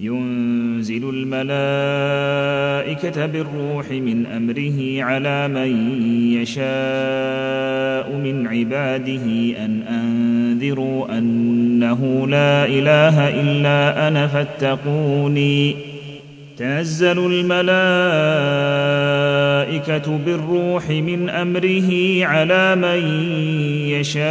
ينزل الملائكة بالروح من أمره على من يشاء من عباده أن أنذروا أنه لا إله إلا أنا فاتقوني. تنزل الملائكة بالروح من أمره على من يشاء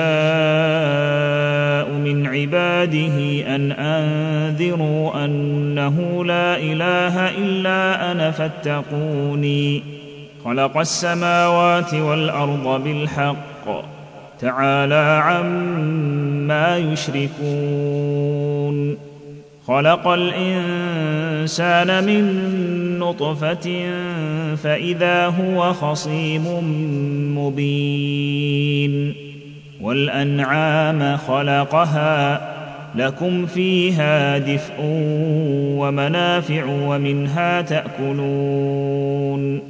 من عباده أن أنذروا أنه لا إله إلا أنا فاتقوني. خلق السماوات والأرض بالحق. تعالى عما يشركون. خلق الإنسان من نطفة فإذا هو خصيم مبين والأنعام خلقها لكم فيها دفء ومنافع ومنها تأكلون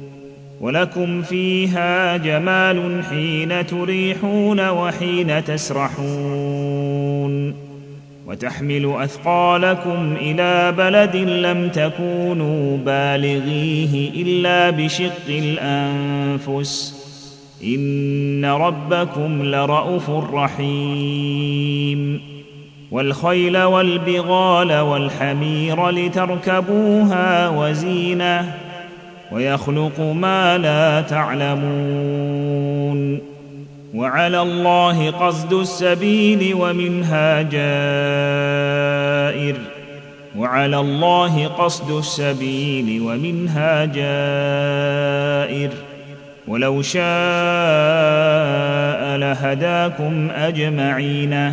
ولكم فيها جمال حين تريحون وحين تسرحون وتحمل أثقالكم إلى بلد لم تكونوا بالغيه إلا بشق الأنفس. إن ربكم لرءوف رحيم. والخيل والبغال والحمير لتركبوها وزينة. ويخلق ما لا تعلمون. وعلى الله قصد السبيل ومنها جائر. وعلى الله قصد السبيل ومنها جائر. ولو شاء لهداكم أجمعين.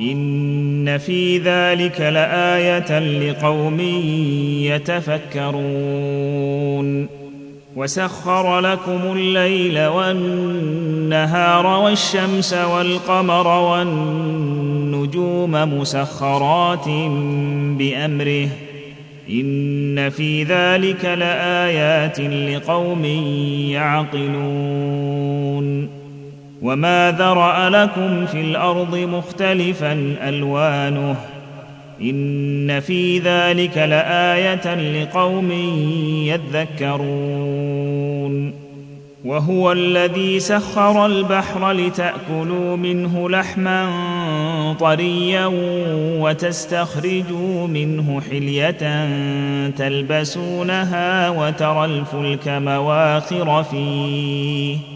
إن في ذلك لآية لقوم يتفكرون. وسخر لكم الليل والنهار والشمس والقمر والنجوم مسخرات بأمره. إن في ذلك لآيات لقوم يعقلون. وما ذرا لكم في الأرض مختلفا الوانه ان في ذلك لايه لقوم يذكرون وهو الذي سخر البحر لتاكلوا منه لحما طريا وتستخرجوا منه حليه تلبسونها وترى الفلك مواخر فيه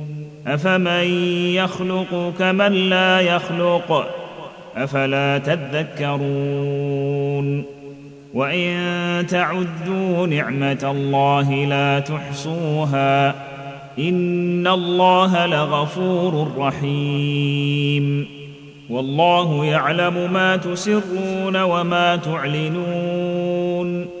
أفمن يخلق كمن لا يخلق؟ أفلا تذكرون؟ وإن تعدوا نعمة الله لا تحصوها إن الله لغفور رحيم. والله يعلم ما تسرون وما تعلنون.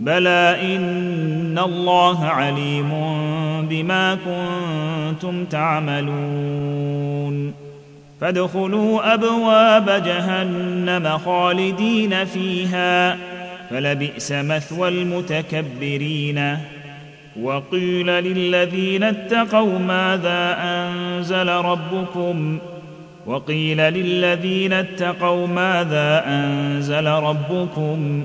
بلى ان الله عليم بما كنتم تعملون فادخلوا ابواب جهنم خالدين فيها فلبئس مثوى المتكبرين وقيل للذين اتقوا ماذا انزل ربكم وقيل للذين اتقوا ماذا انزل ربكم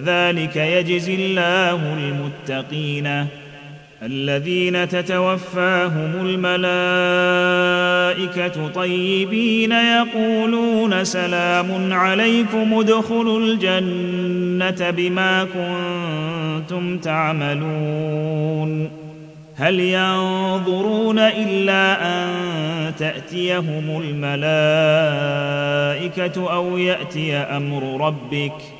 كذلك يجزي الله المتقين الذين تتوفاهم الملائكة طيبين يقولون سلام عليكم ادخلوا الجنة بما كنتم تعملون هل ينظرون إلا أن تأتيهم الملائكة أو يأتي أمر ربك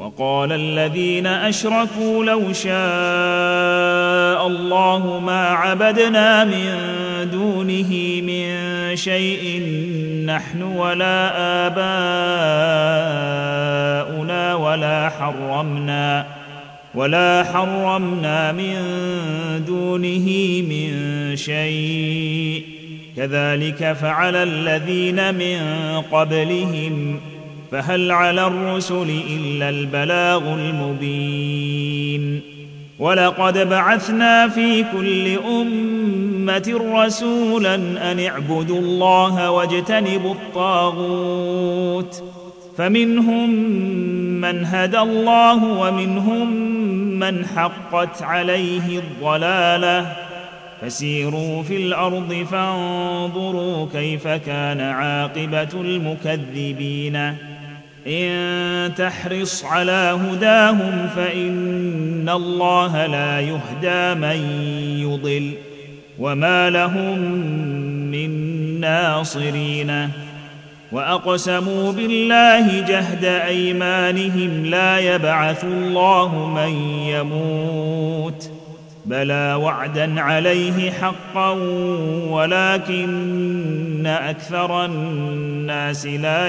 وقال الذين أشركوا لو شاء الله ما عبدنا من دونه من شيء نحن ولا آباؤنا ولا حرمنا ولا حرمنا من دونه من شيء. كذلك فعل الذين من قبلهم فهل على الرسل إلا البلاغ المبين؟ ولقد بعثنا في كل أمة رسولا أن اعبدوا الله واجتنبوا الطاغوت. فمنهم من هدى الله ومنهم من حقت عليه الضلالة. فسيروا في الأرض فانظروا كيف كان عاقبة المكذبين. إن تحرص على هداهم فإن الله لا يهدى من يضل وما لهم من ناصرين. وأقسموا بالله جهد أيمانهم لا يبعث الله من يموت بلى وعدا عليه حقا ولكن أكثر الناس لا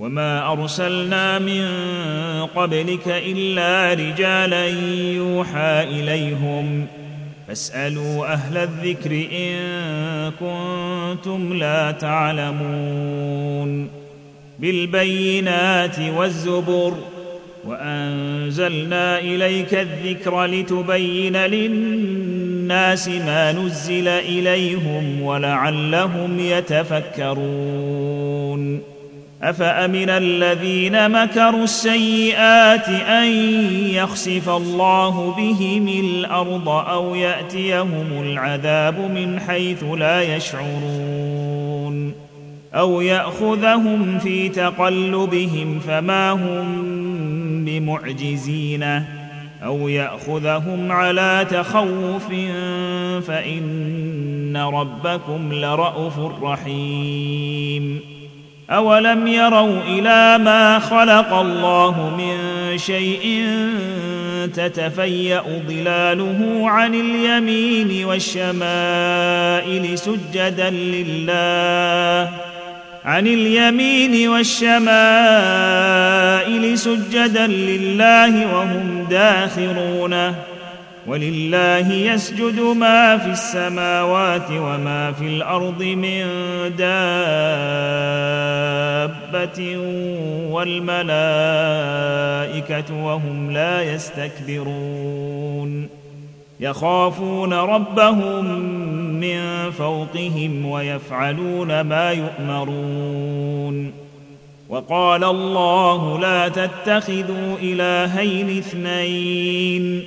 وما ارسلنا من قبلك الا رجالا يوحى اليهم فاسالوا أهل الذكر ان كنتم لا تعلمون بالبينات والزبر وانزلنا اليك الذكر لتبين للناس ما نزل اليهم ولعلهم يتفكرون أفأمن الذين مكروا السيئات أن يخسف الله بهم الأرض أو يأتيهم العذاب من حيث لا يشعرون أو يأخذهم في تقلبهم فما هم بمعجزين أو يأخذهم على تخوف فإن ربكم لرءوف رحيم اولم يروا إلى ما خلق الله من شيء تتفيا ظلاله عن اليمين والشمائل سجدا لله عن اليمين والشمائل سجدا لله وهم داخرون ولله يسجد ما في السماوات وما في الأرض من دابة والملائكة وهم لا يستكبرون. يخافون ربهم من فوقهم ويفعلون ما يؤمرون. وقال الله لا تتخذوا إلهين اثنين.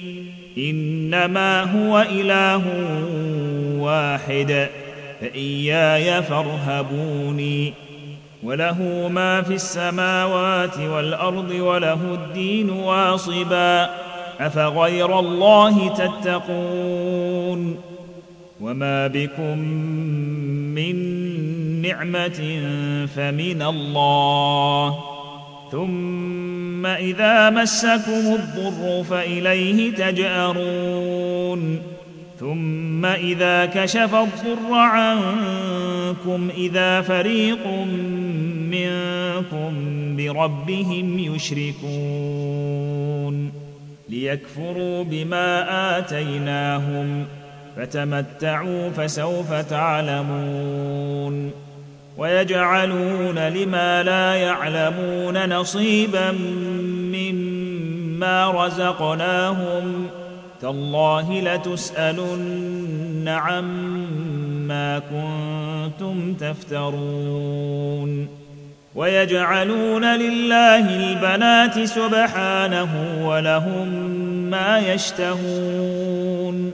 إنما هو إله واحد فإياي فارهبوني. وله ما في السماوات والأرض وله الدين واصبا أفغير الله تتقون؟ وما بكم من نعمة فمن الله. ثم إذا مسكم الضر فإليه تجأرون. ثم إذا كشف الضر عنكم إذا فريق منكم بربهم يشركون. ليكفروا بما آتيناهم فتمتعوا فسوف تعلمون. ويجعلون لما لا يعلمون نصيبا مما رزقناهم تالله لتسألن عما كنتم تفترون ويجعلون لله البنات سبحانه ولهم ما يشتهون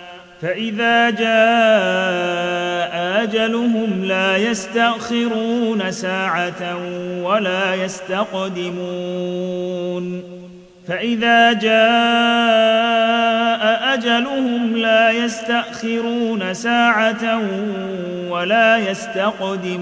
فإذا جاء أجلهم لا يستأخرون ساعة ولا يستقدمون. فإذا جاء أجلهم لا يستأخرون ساعة ولا يستقدمون.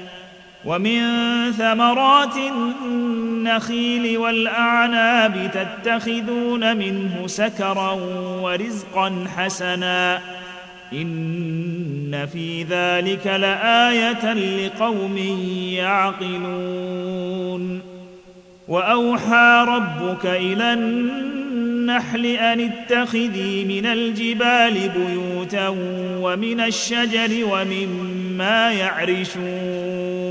ومن ثمرات النخيل والأعناب تتخذون منه سكرا ورزقا حسنا. إن في ذلك لآية لقوم يعقلون. وأوحى ربك إلى النحل أن اتخذي من الجبال بيوتا ومن الشجر ومما يعرشون.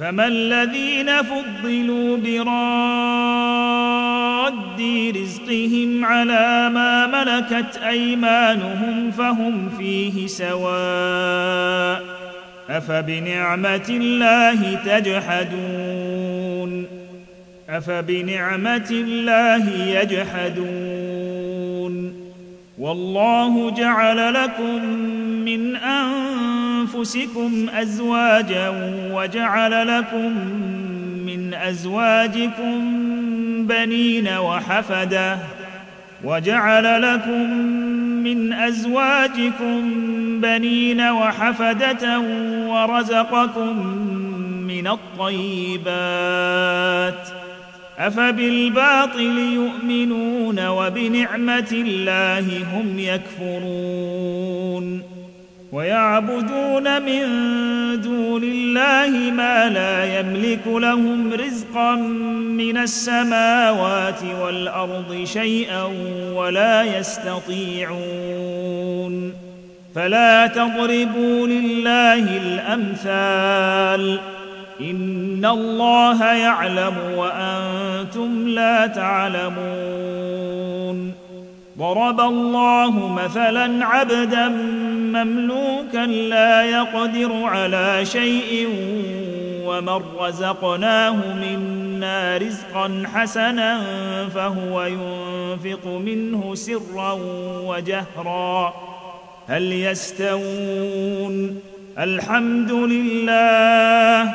فما الذين فضلوا براد رزقهم على ما ملكت أيمانهم فهم فيه سواء أفبنعمة الله تجحدون أفبنعمة الله يجحدون والله جعل لكم من أنفسكم أزواجا وجعل لكم من أزواجكم بنين وحفدة وجعل لكم من أزواجكم بنين وحفدة ورزقكم من الطيبات أفبالباطل يؤمنون وبنعمة الله هم يكفرون ويعبدون من دون الله ما لا يملك لهم رزقا من السماوات والأرض شيئا ولا يستطيعون فلا تضربوا لله الأمثال ان الله يعلم وأنتم لا تعلمون. ضرب الله مثلا عبدا مملوكا لا يقدر على شيء ومن رزقناه منا رزقا حسنا فهو ينفق منه سرا وجهرا. هل يستوون؟ الحمد لله.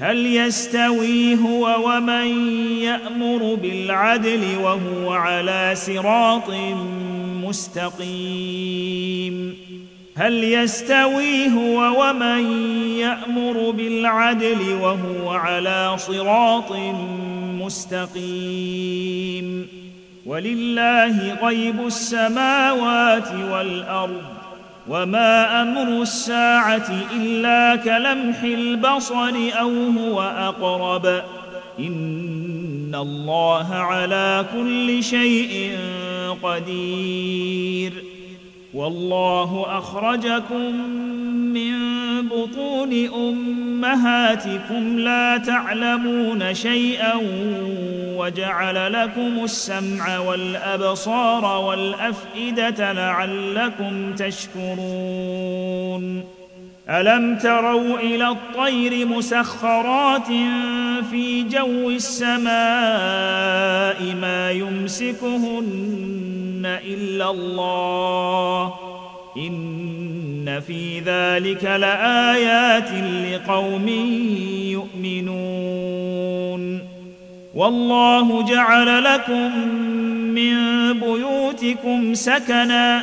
هل يستوي هو ومن يأمر بالعدل وهو على صراط مستقيم؟ هل يستوي هو ومن يأمر بالعدل وهو على صراط مستقيم؟ ولله غيب السماوات والأرض. وما أمر الساعة الا كلمح البصر أو هو اقرب ان الله على كل شيء قدير. والله اخرجكم من بطون أمهاتكم لا تعلمون شيئا وجعل لكم السمع والأبصار والأفئدة لعلكم تشكرون. ألم تروا إلى الطير مسخرات في جو السماء ما يمسكهن إلا الله؟ إن في ذلك لآيات لقوم يؤمنون. والله جعل لكم من بيوتكم سكنا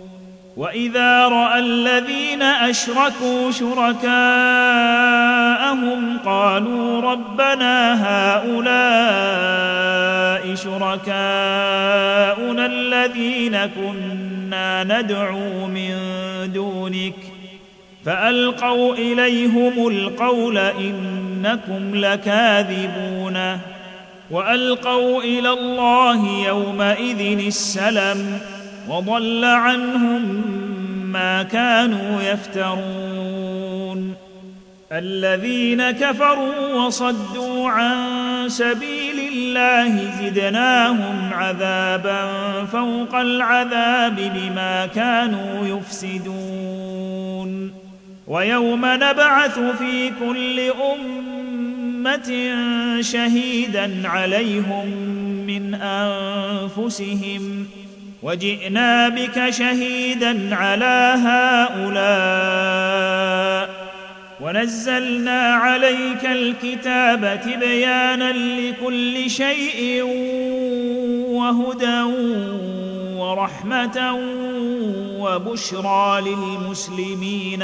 وإذا رأى الذين أشركوا شركاءهم قالوا ربنا هؤلاء شركاءنا الذين كنا ندعو من دونك فألقوا إليهم القول إنكم لكاذبون وألقوا إلى الله يومئذ السلم وضل عنهم ما كانوا يفترون. الذين كفروا وصدوا عن سبيل الله زدناهم عذابا فوق العذاب بما كانوا يفسدون. ويوم نبعث في كل أمة شهيدا عليهم من أنفسهم وجئنا بك شهيدا على هؤلاء. ونزلنا عليك الكتاب تبيانا لكل شيء وهدى ورحمة وبشرى للمسلمين.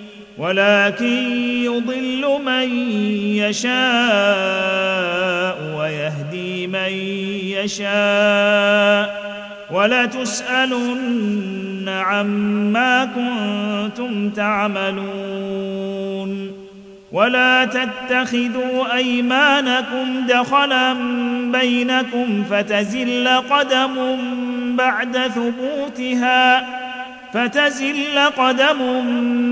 ولكن يضل من يشاء ويهدي من يشاء ولتسألن عما كنتم تعملون ولا تتخذوا أيمانكم دخلا بينكم فتزل قدم بعد ثبوتها فتزل قدم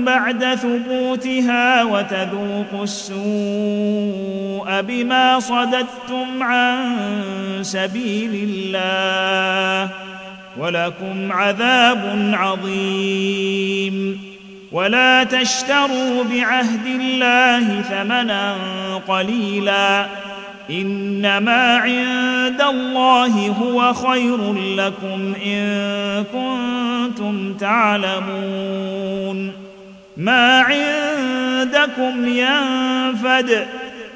بعد ثبوتها وتذوقوا السوء بما صددتم عن سبيل الله ولكم عذاب عظيم. ولا تشتروا بعهد الله ثمنا قليلا إنما عند الله هو خير لكم إن كنتم تعلمون. ما عندكم ينفد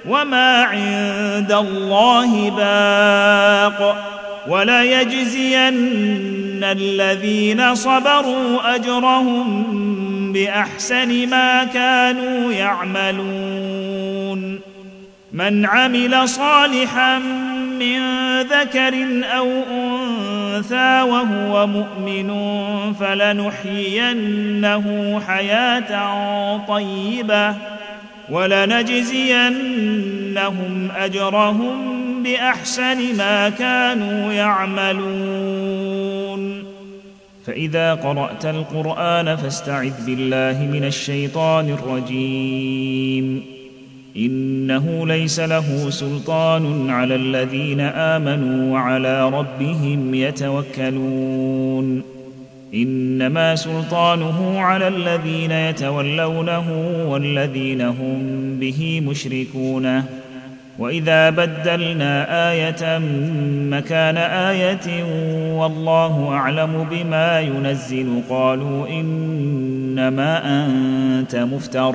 وما عند الله باق. وليجزين الذين صبروا أجرهم بأحسن ما كانوا يعملون. من عمل صالحا من ذكر أو أنثى وهو مؤمن فلنحيينه حياة طيبة ولنجزينهم أجرهم بأحسن ما كانوا يعملون. فإذا قرأت القرآن فاستعذ بالله من الشيطان الرجيم. إنه ليس له سلطان على الذين آمنوا وعلى ربهم يتوكلون. إنما سلطانه على الذين يتولونه والذين هم به مشركون. وإذا بدلنا آية مكان آية والله أعلم بما ينزل. قالوا إنما أنت مفتر.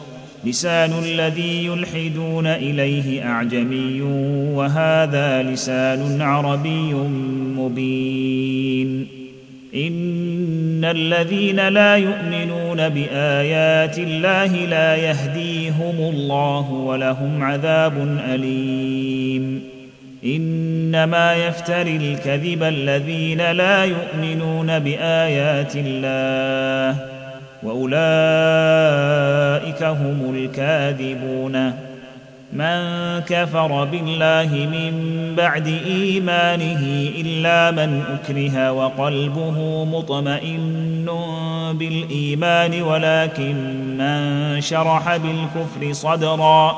لسان الذي يلحدون إليه أعجمي وهذا لسان عربي مبين. إن الذين لا يؤمنون بآيات الله لا يهديهم الله ولهم عذاب أليم. إنما يفتري الكذب الذين لا يؤمنون بآيات الله وأولئك هم الكاذبون. من كفر بالله من بعد إيمانه إلا من أكره وقلبه مطمئن بالإيمان ولكن من شرح بالكفر صدرا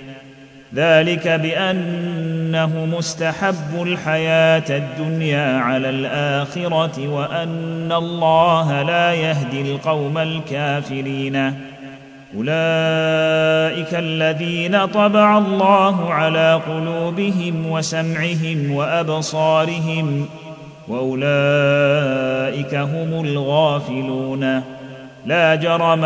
ذلك بأنه مستحب الحياة الدنيا على الآخرة وأن الله لا يهدي القوم الكافرين. أولئك الذين طبع الله على قلوبهم وسمعهم وأبصارهم وأولئك هم الغافلون. لا جرم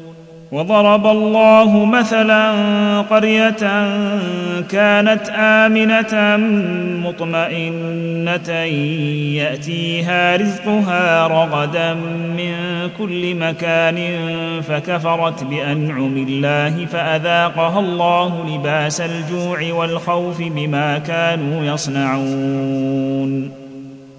وضرب الله مثلا قرية كانت آمنة مطمئنة يأتيها رزقها رغدا من كل مكان فكفرت بأنعم الله فأذاقها الله لباس الجوع والخوف بما كانوا يصنعون.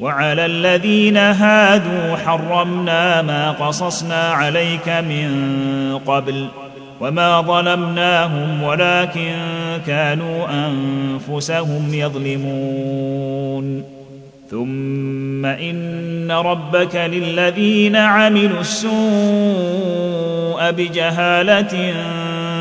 وعلى الذين هادوا حرمنا ما قصصنا عليك من قبل وما ظلمناهم ولكن كانوا أنفسهم يظلمون. ثم إن ربك للذين عملوا السوء بجهالة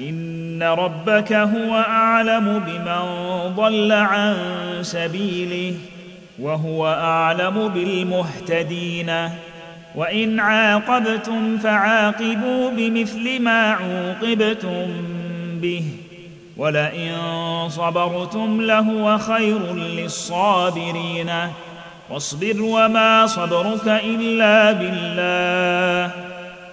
إن ربك هو أعلم بمن ضل عن سبيله وهو أعلم بالمهتدين. وإن عاقبتم فعاقبوا بمثل ما عوقبتم به ولئن صبرتم لهو خير للصابرين. واصبر وما صبرك إلا بالله.